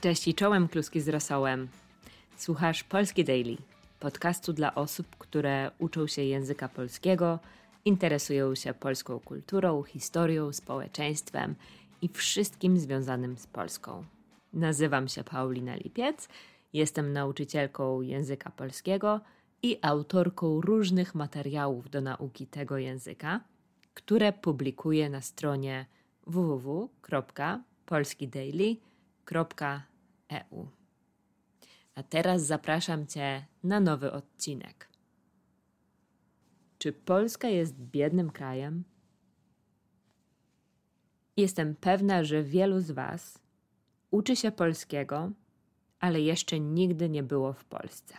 Cześć i czołem kluski z rosołem. Słuchasz Polski Daily, podcastu dla osób, które uczą się języka polskiego, interesują się polską kulturą, historią, społeczeństwem i wszystkim związanym z Polską. Nazywam się Paulina Lipiec, jestem nauczycielką języka polskiego i autorką różnych materiałów do nauki tego języka, które publikuję na stronie www.polskidaily.eu. A teraz zapraszam Cię na nowy odcinek. Czy Polska jest biednym krajem? Jestem pewna, że wielu z Was uczy się polskiego, ale jeszcze nigdy nie było w Polsce.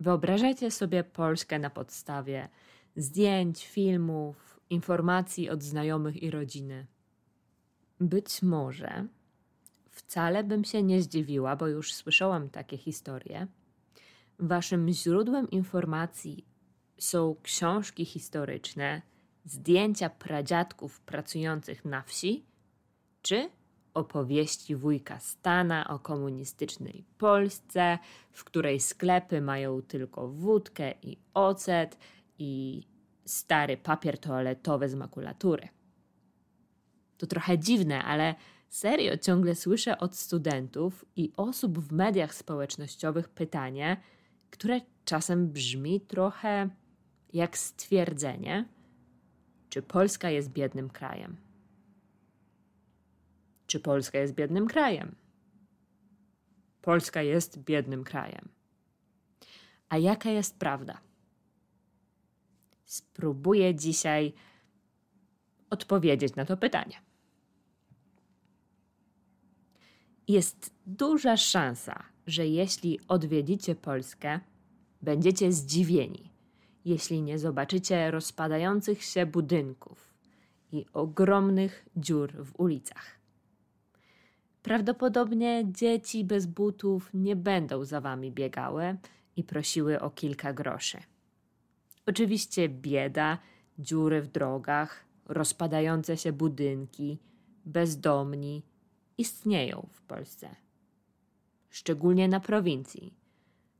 Wyobrażajcie sobie Polskę na podstawie zdjęć, filmów, informacji od znajomych i rodziny. Być może wcale bym się nie zdziwiła, bo już słyszałam takie historie. Waszym źródłem informacji są książki historyczne, zdjęcia pradziadków pracujących na wsi, czy opowieści wujka Stana o komunistycznej Polsce, w której sklepy mają tylko wódkę i ocet i stary papier toaletowy z makulatury. To trochę dziwne, ale serio ciągle słyszę od studentów i osób w mediach społecznościowych pytanie, które czasem brzmi trochę jak stwierdzenie, czy Polska jest biednym krajem. Czy Polska jest biednym krajem? Polska jest biednym krajem. A jaka jest prawda? Spróbuję dzisiaj odpowiedzieć na to pytanie. Jest duża szansa, że jeśli odwiedzicie Polskę, będziecie zdziwieni, jeśli nie zobaczycie rozpadających się budynków i ogromnych dziur w ulicach. Prawdopodobnie dzieci bez butów nie będą za wami biegały i prosiły o kilka groszy. Oczywiście bieda, dziury w drogach, rozpadające się budynki, bezdomni istnieją w Polsce. Szczególnie na prowincji.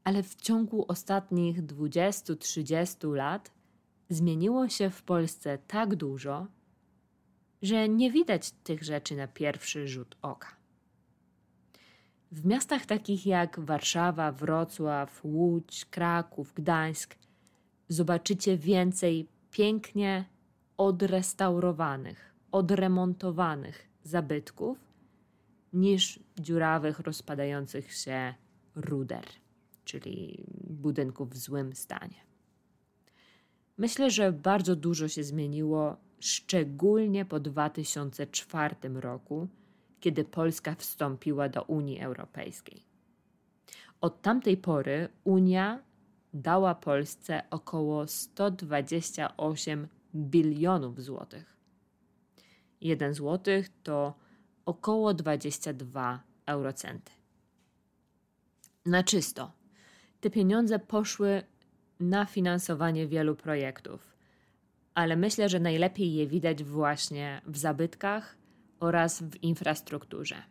Ale w ciągu ostatnich 20-30 lat zmieniło się w Polsce tak dużo, że nie widać tych rzeczy na pierwszy rzut oka. W miastach takich jak Warszawa, Wrocław, Łódź, Kraków, Gdańsk zobaczycie więcej pięknie odrestaurowanych, odremontowanych zabytków niż dziurawych, rozpadających się ruder, czyli budynków w złym stanie. Myślę, że bardzo dużo się zmieniło, szczególnie po 2004 roku, kiedy Polska wstąpiła do Unii Europejskiej. Od tamtej pory Unia dała Polsce około 128 bilionów złotych. Jeden złotych to około 22 eurocenty. Na czysto. Te pieniądze poszły na finansowanie wielu projektów, ale myślę, że najlepiej je widać właśnie w zabytkach oraz w infrastrukturze.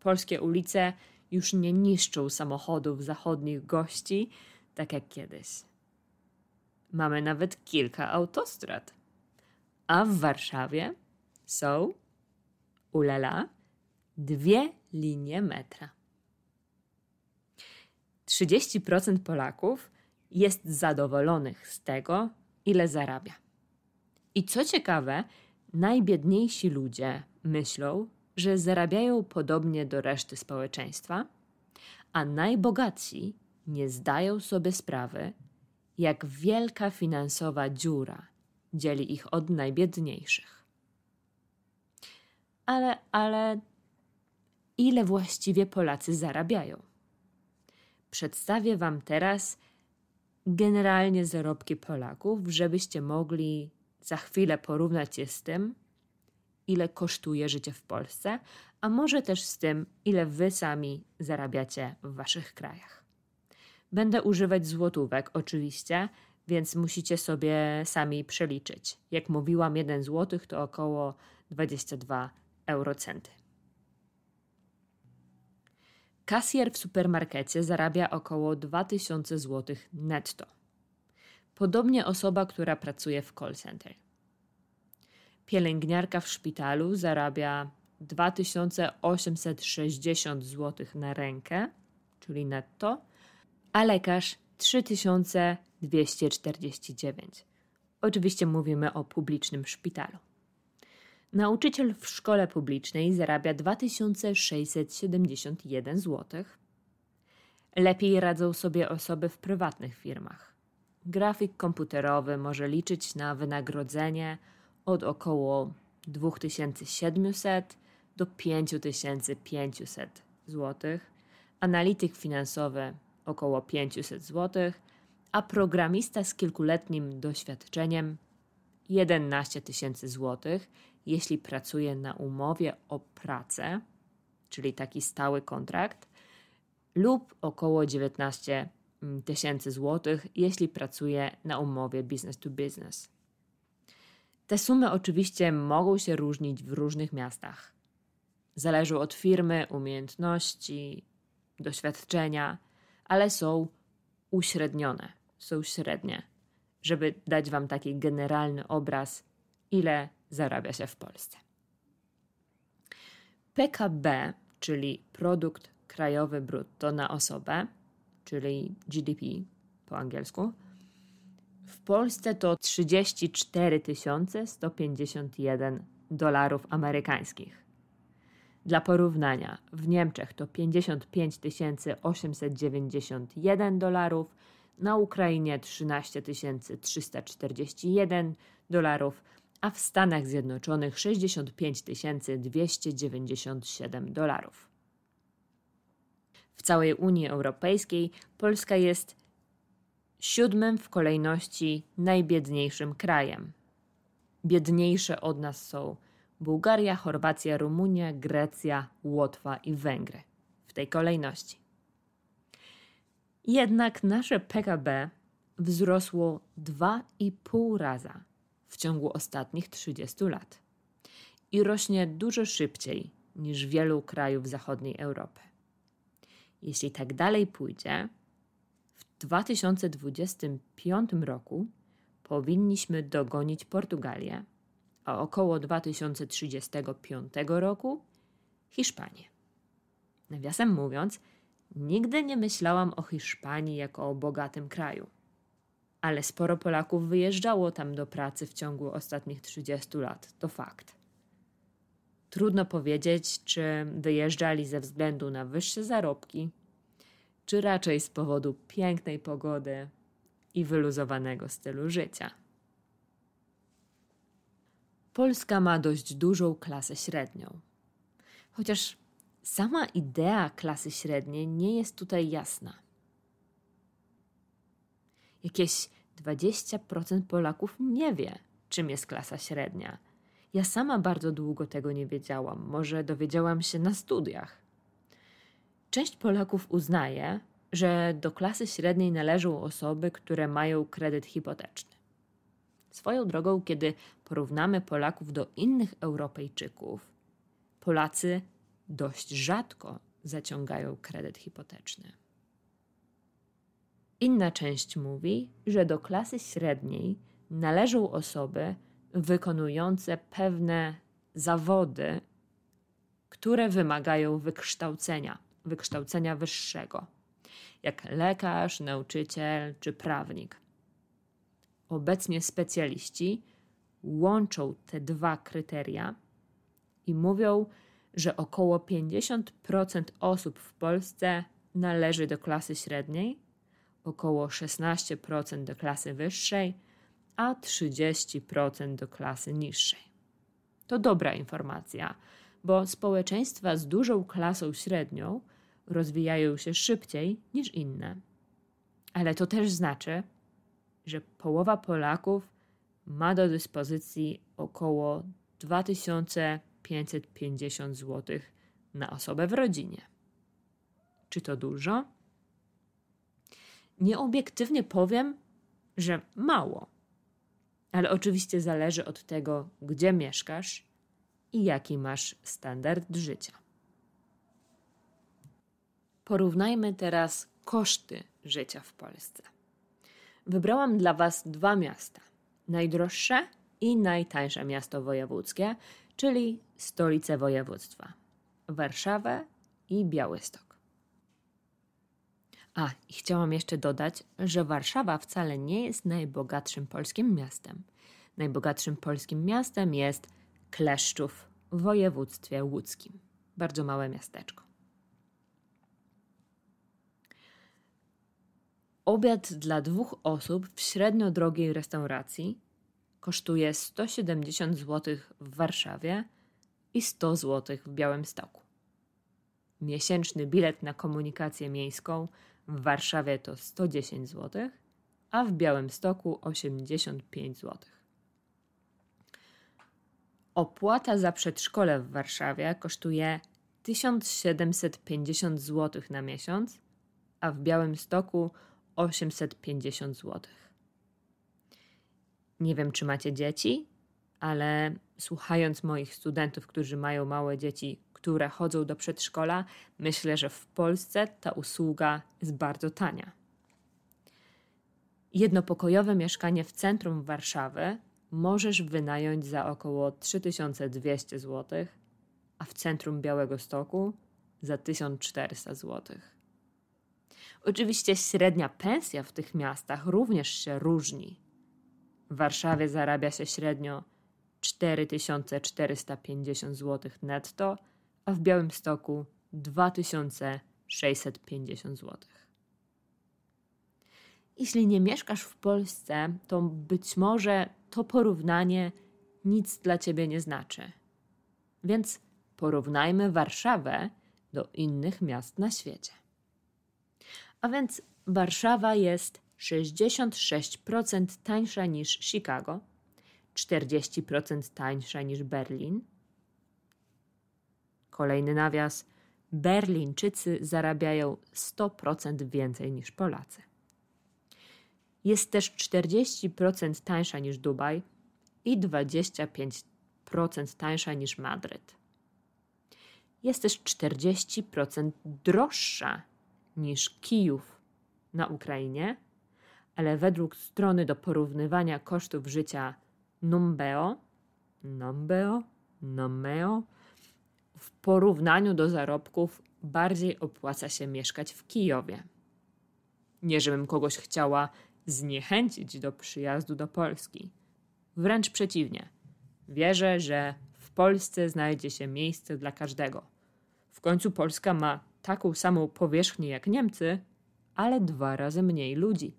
Polskie ulice już nie niszczą samochodów zachodnich gości, tak jak kiedyś. Mamy nawet kilka autostrad. A w Warszawie są, ulala, dwie linie metra. 30% Polaków jest zadowolonych z tego, ile zarabia. I co ciekawe, najbiedniejsi ludzie myślą, że zarabiają podobnie do reszty społeczeństwa, a najbogatsi nie zdają sobie sprawy, jak wielka finansowa dziura dzieli ich od najbiedniejszych. Ale, ale ile właściwie Polacy zarabiają? Przedstawię Wam teraz generalnie zarobki Polaków, żebyście mogli za chwilę porównać je z tym, ile kosztuje życie w Polsce, a może też z tym, ile Wy sami zarabiacie w Waszych krajach. Będę używać złotówek oczywiście, więc musicie sobie sami przeliczyć. Jak mówiłam, 1 złotych to około 22 eurocenty. Kasjer w supermarkecie zarabia około 2000 zł netto. Podobnie osoba, która pracuje w call center. Pielęgniarka w szpitalu zarabia 2860 zł na rękę, czyli netto, a lekarz 3249. Oczywiście mówimy o publicznym szpitalu. Nauczyciel w szkole publicznej zarabia 2671 zł. Lepiej radzą sobie osoby w prywatnych firmach. Grafik komputerowy może liczyć na wynagrodzenie od około 2700 do 5500 zł, analityk finansowy około 500 zł, a programista z kilkuletnim doświadczeniem 11 tysięcy złotych, jeśli pracuje na umowie o pracę, czyli taki stały kontrakt, lub około 19 tysięcy złotych, jeśli pracuje na umowie business to business. Te sumy oczywiście mogą się różnić w różnych miastach. Zależą od firmy, umiejętności, doświadczenia, ale są uśrednione, są średnie, żeby dać Wam taki generalny obraz, ile zarabia się w Polsce. PKB, czyli produkt krajowy brutto na osobę, czyli GDP po angielsku, w Polsce to 34 151 dolarów amerykańskich. Dla porównania, w Niemczech to 55 891 dolarów, na Ukrainie 13 341 dolarów, a w Stanach Zjednoczonych 65 297 dolarów. W całej Unii Europejskiej Polska jest siódmym w kolejności najbiedniejszym krajem. Biedniejsze od nas są Bułgaria, Chorwacja, Rumunia, Grecja, Łotwa i Węgry. W tej kolejności. Jednak nasze PKB wzrosło 2,5 raza w ciągu ostatnich 30 lat i rośnie dużo szybciej niż wielu krajów zachodniej Europy. Jeśli tak dalej pójdzie, w 2025 roku powinniśmy dogonić Portugalię, a około 2035 roku Hiszpanię. Nawiasem mówiąc, nigdy nie myślałam o Hiszpanii jako o bogatym kraju. Ale sporo Polaków wyjeżdżało tam do pracy w ciągu ostatnich 30 lat, to fakt. Trudno powiedzieć, czy wyjeżdżali ze względu na wyższe zarobki, czy raczej z powodu pięknej pogody i wyluzowanego stylu życia. Polska ma dość dużą klasę średnią. Chociaż sama idea klasy średniej nie jest tutaj jasna. Jakieś 20% Polaków nie wie, czym jest klasa średnia. Ja sama bardzo długo tego nie wiedziałam, może dowiedziałam się na studiach. Część Polaków uznaje, że do klasy średniej należą osoby, które mają kredyt hipoteczny. Swoją drogą, kiedy porównamy Polaków do innych Europejczyków, Polacy dość rzadko zaciągają kredyt hipoteczny. Inna część mówi, że do klasy średniej należą osoby wykonujące pewne zawody, które wymagają wykształcenia, wykształcenia wyższego, jak lekarz, nauczyciel czy prawnik. Obecnie specjaliści łączą te dwa kryteria i mówią, że około 50% osób w Polsce należy do klasy średniej, około 16% do klasy wyższej, a 30% do klasy niższej. To dobra informacja, bo społeczeństwa z dużą klasą średnią rozwijają się szybciej niż inne. Ale to też znaczy, że połowa Polaków ma do dyspozycji około 2550 zł na osobę w rodzinie. Czy to dużo? Nieobiektywnie powiem, że mało. Ale oczywiście zależy od tego, gdzie mieszkasz i jaki masz standard życia. Porównajmy teraz koszty życia w Polsce. Wybrałam dla Was dwa miasta: najdroższe i najtańsze miasto wojewódzkie, czyli stolice województwa Warszawę i Białystok. A, i chciałam jeszcze dodać, że Warszawa wcale nie jest najbogatszym polskim miastem. Najbogatszym polskim miastem jest Kleszczów w województwie łódzkim. Bardzo małe miasteczko. Obiad dla dwóch osób w średnio drogiej restauracji kosztuje 170 zł w Warszawie i 100 zł w Białymstoku. Miesięczny bilet na komunikację miejską w Warszawie to 110 zł, a w Białymstoku 85 zł. Opłata za przedszkole w Warszawie kosztuje 1750 zł na miesiąc, a w Białymstoku 850 zł. Nie wiem, czy macie dzieci, ale słuchając moich studentów, którzy mają małe dzieci, które chodzą do przedszkola, myślę, że w Polsce ta usługa jest bardzo tania. Jednopokojowe mieszkanie w centrum Warszawy możesz wynająć za około 3200 zł, a w centrum Białego Stoku za 1400 zł. Oczywiście średnia pensja w tych miastach również się różni. W Warszawie zarabia się średnio 4450 zł netto, a w Białymstoku 2650 zł. Jeśli nie mieszkasz w Polsce, to być może to porównanie nic dla ciebie nie znaczy. Więc porównajmy Warszawę do innych miast na świecie. A więc Warszawa jest 66% tańsza niż Chicago, 40% tańsza niż Berlin. Kolejny nawias: Berlińczycy zarabiają 100% więcej niż Polacy. Jest też 40% tańsza niż Dubaj i 25% tańsza niż Madryt. Jest też 40% droższa niż Kijów na Ukrainie, ale według strony do porównywania kosztów życia Numbeo, Numbeo, Numbeo, w porównaniu do zarobków bardziej opłaca się mieszkać w Kijowie. Nie, żebym kogoś chciała zniechęcić do przyjazdu do Polski. Wręcz przeciwnie. Wierzę, że w Polsce znajdzie się miejsce dla każdego. W końcu Polska ma taką samą powierzchnię jak Niemcy, ale dwa razy mniej ludzi.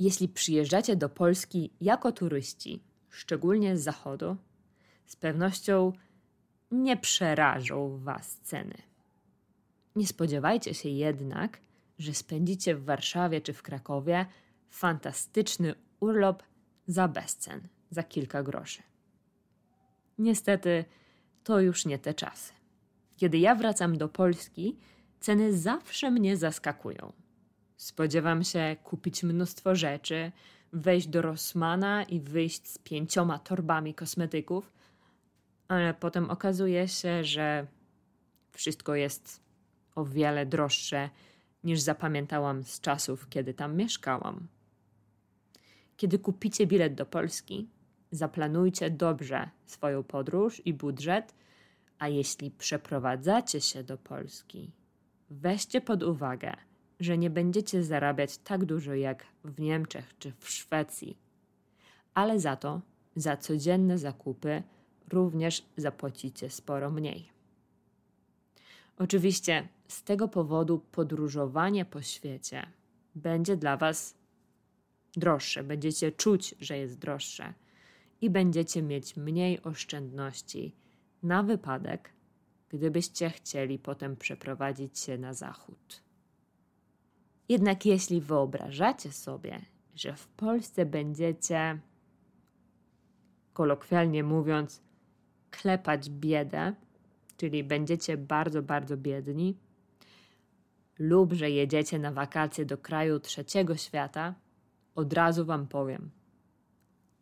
Jeśli przyjeżdżacie do Polski jako turyści, szczególnie z zachodu, z pewnością nie przerażą Was ceny. Nie spodziewajcie się jednak, że spędzicie w Warszawie czy w Krakowie fantastyczny urlop za bezcen, za kilka groszy. Niestety, to już nie te czasy. Kiedy ja wracam do Polski, ceny zawsze mnie zaskakują. Spodziewam się kupić mnóstwo rzeczy, wejść do Rossmana i wyjść z pięcioma torbami kosmetyków, ale potem okazuje się, że wszystko jest o wiele droższe niż zapamiętałam z czasów, kiedy tam mieszkałam. Kiedy kupicie bilet do Polski, zaplanujcie dobrze swoją podróż i budżet, a jeśli przeprowadzacie się do Polski, weźcie pod uwagę, że nie będziecie zarabiać tak dużo jak w Niemczech czy w Szwecji, ale za to za codzienne zakupy również zapłacicie sporo mniej. Oczywiście z tego powodu podróżowanie po świecie będzie dla Was droższe, będziecie czuć, że jest droższe i będziecie mieć mniej oszczędności na wypadek, gdybyście chcieli potem przeprowadzić się na zachód. Jednak jeśli wyobrażacie sobie, że w Polsce będziecie, kolokwialnie mówiąc, klepać biedę, czyli będziecie bardzo, bardzo biedni, lub że jedziecie na wakacje do kraju trzeciego świata, od razu Wam powiem.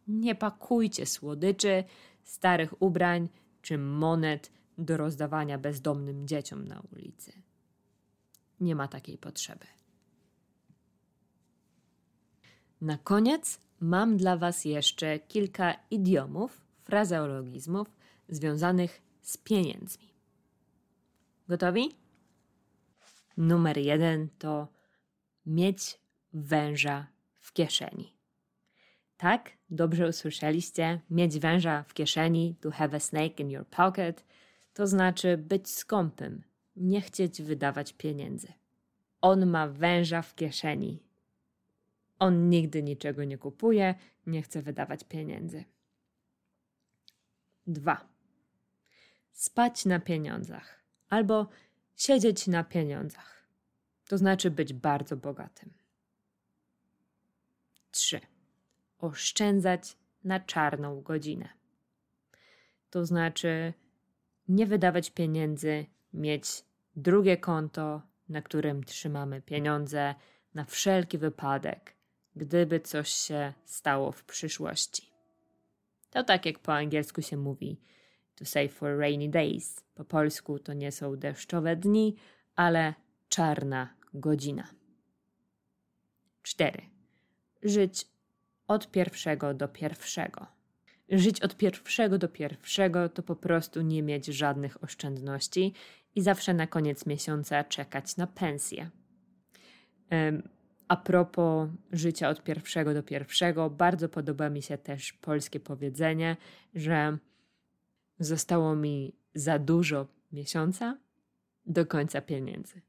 Nie pakujcie słodyczy, starych ubrań czy monet do rozdawania bezdomnym dzieciom na ulicy. nie ma takiej potrzeby. Na koniec mam dla Was jeszcze kilka idiomów, frazeologizmów związanych z pieniędzmi. Gotowi? Numer jeden to mieć węża w kieszeni. Tak, dobrze usłyszeliście. Mieć węża w kieszeni, to have a snake in your pocket, to znaczy być skąpym, nie chcieć wydawać pieniędzy. On ma węża w kieszeni. On nigdy niczego nie kupuje, nie chce wydawać pieniędzy. 2. Spać na pieniądzach albo siedzieć na pieniądzach. To znaczy być bardzo bogatym. 3. Oszczędzać na czarną godzinę. To znaczy nie wydawać pieniędzy, mieć drugie konto, na którym trzymamy pieniądze na wszelki wypadek, gdyby coś się stało w przyszłości. To tak jak po angielsku się mówi to save for rainy days. Po polsku to nie są deszczowe dni, ale czarna godzina. 4. Żyć od pierwszego do pierwszego. Żyć od pierwszego do pierwszego to po prostu nie mieć żadnych oszczędności i zawsze na koniec miesiąca czekać na pensję. A propos życia od pierwszego do pierwszego, bardzo podoba mi się też polskie powiedzenie, że zostało mi za dużo miesiąca do końca pieniędzy.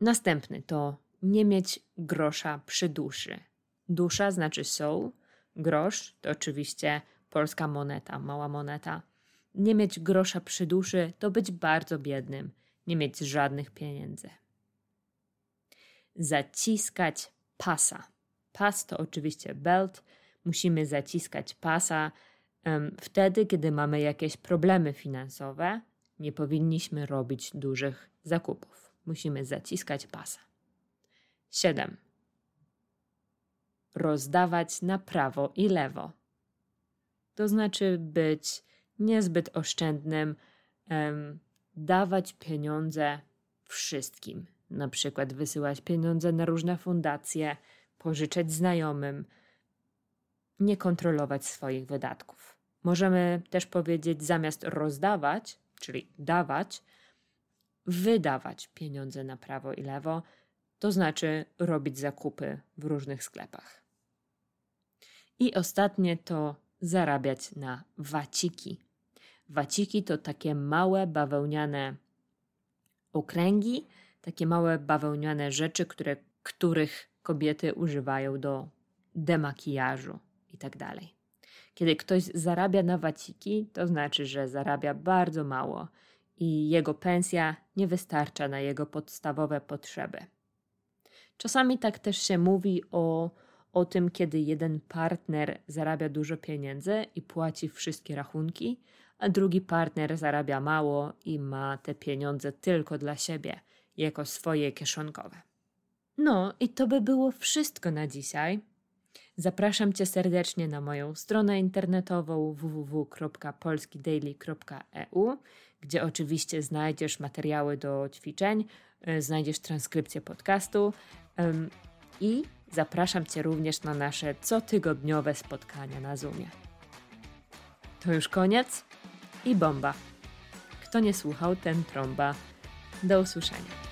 Następny to nie mieć grosza przy duszy. Dusza znaczy soul, grosz to oczywiście polska moneta, mała moneta. Nie mieć grosza przy duszy to być bardzo biednym, nie mieć żadnych pieniędzy. Zaciskać pasa. Pas to oczywiście belt. Musimy zaciskać pasa. Wtedy, kiedy mamy jakieś problemy finansowe, nie powinniśmy robić dużych zakupów. Musimy zaciskać pasa. 7. Rozdawać na prawo i lewo. To znaczy być niezbyt oszczędnym, dawać pieniądze wszystkim. Na przykład wysyłać pieniądze na różne fundacje, pożyczać znajomym, nie kontrolować swoich wydatków. Możemy też powiedzieć, zamiast rozdawać, czyli dawać, wydawać pieniądze na prawo i lewo, to znaczy robić zakupy w różnych sklepach. I ostatnie to zarabiać na waciki. Waciki to takie małe bawełniane okręgi, takie małe bawełniane rzeczy, które, których kobiety używają do demakijażu i tak. Kiedy ktoś zarabia na waciki, to znaczy, że zarabia bardzo mało i jego pensja nie wystarcza na jego podstawowe potrzeby. Czasami tak też się mówi o, o tym, kiedy jeden partner zarabia dużo pieniędzy i płaci wszystkie rachunki, a drugi partner zarabia mało i ma te pieniądze tylko dla siebie, jako swoje kieszonkowe. No i to by było wszystko na dzisiaj. Zapraszam Cię serdecznie na moją stronę internetową www.polskidaily.eu, gdzie oczywiście znajdziesz materiały do ćwiczeń, e, znajdziesz transkrypcję podcastu i zapraszam Cię również na nasze cotygodniowe spotkania na Zoomie. To już koniec i bomba. Kto nie słuchał, ten trąba. Do usłyszenia.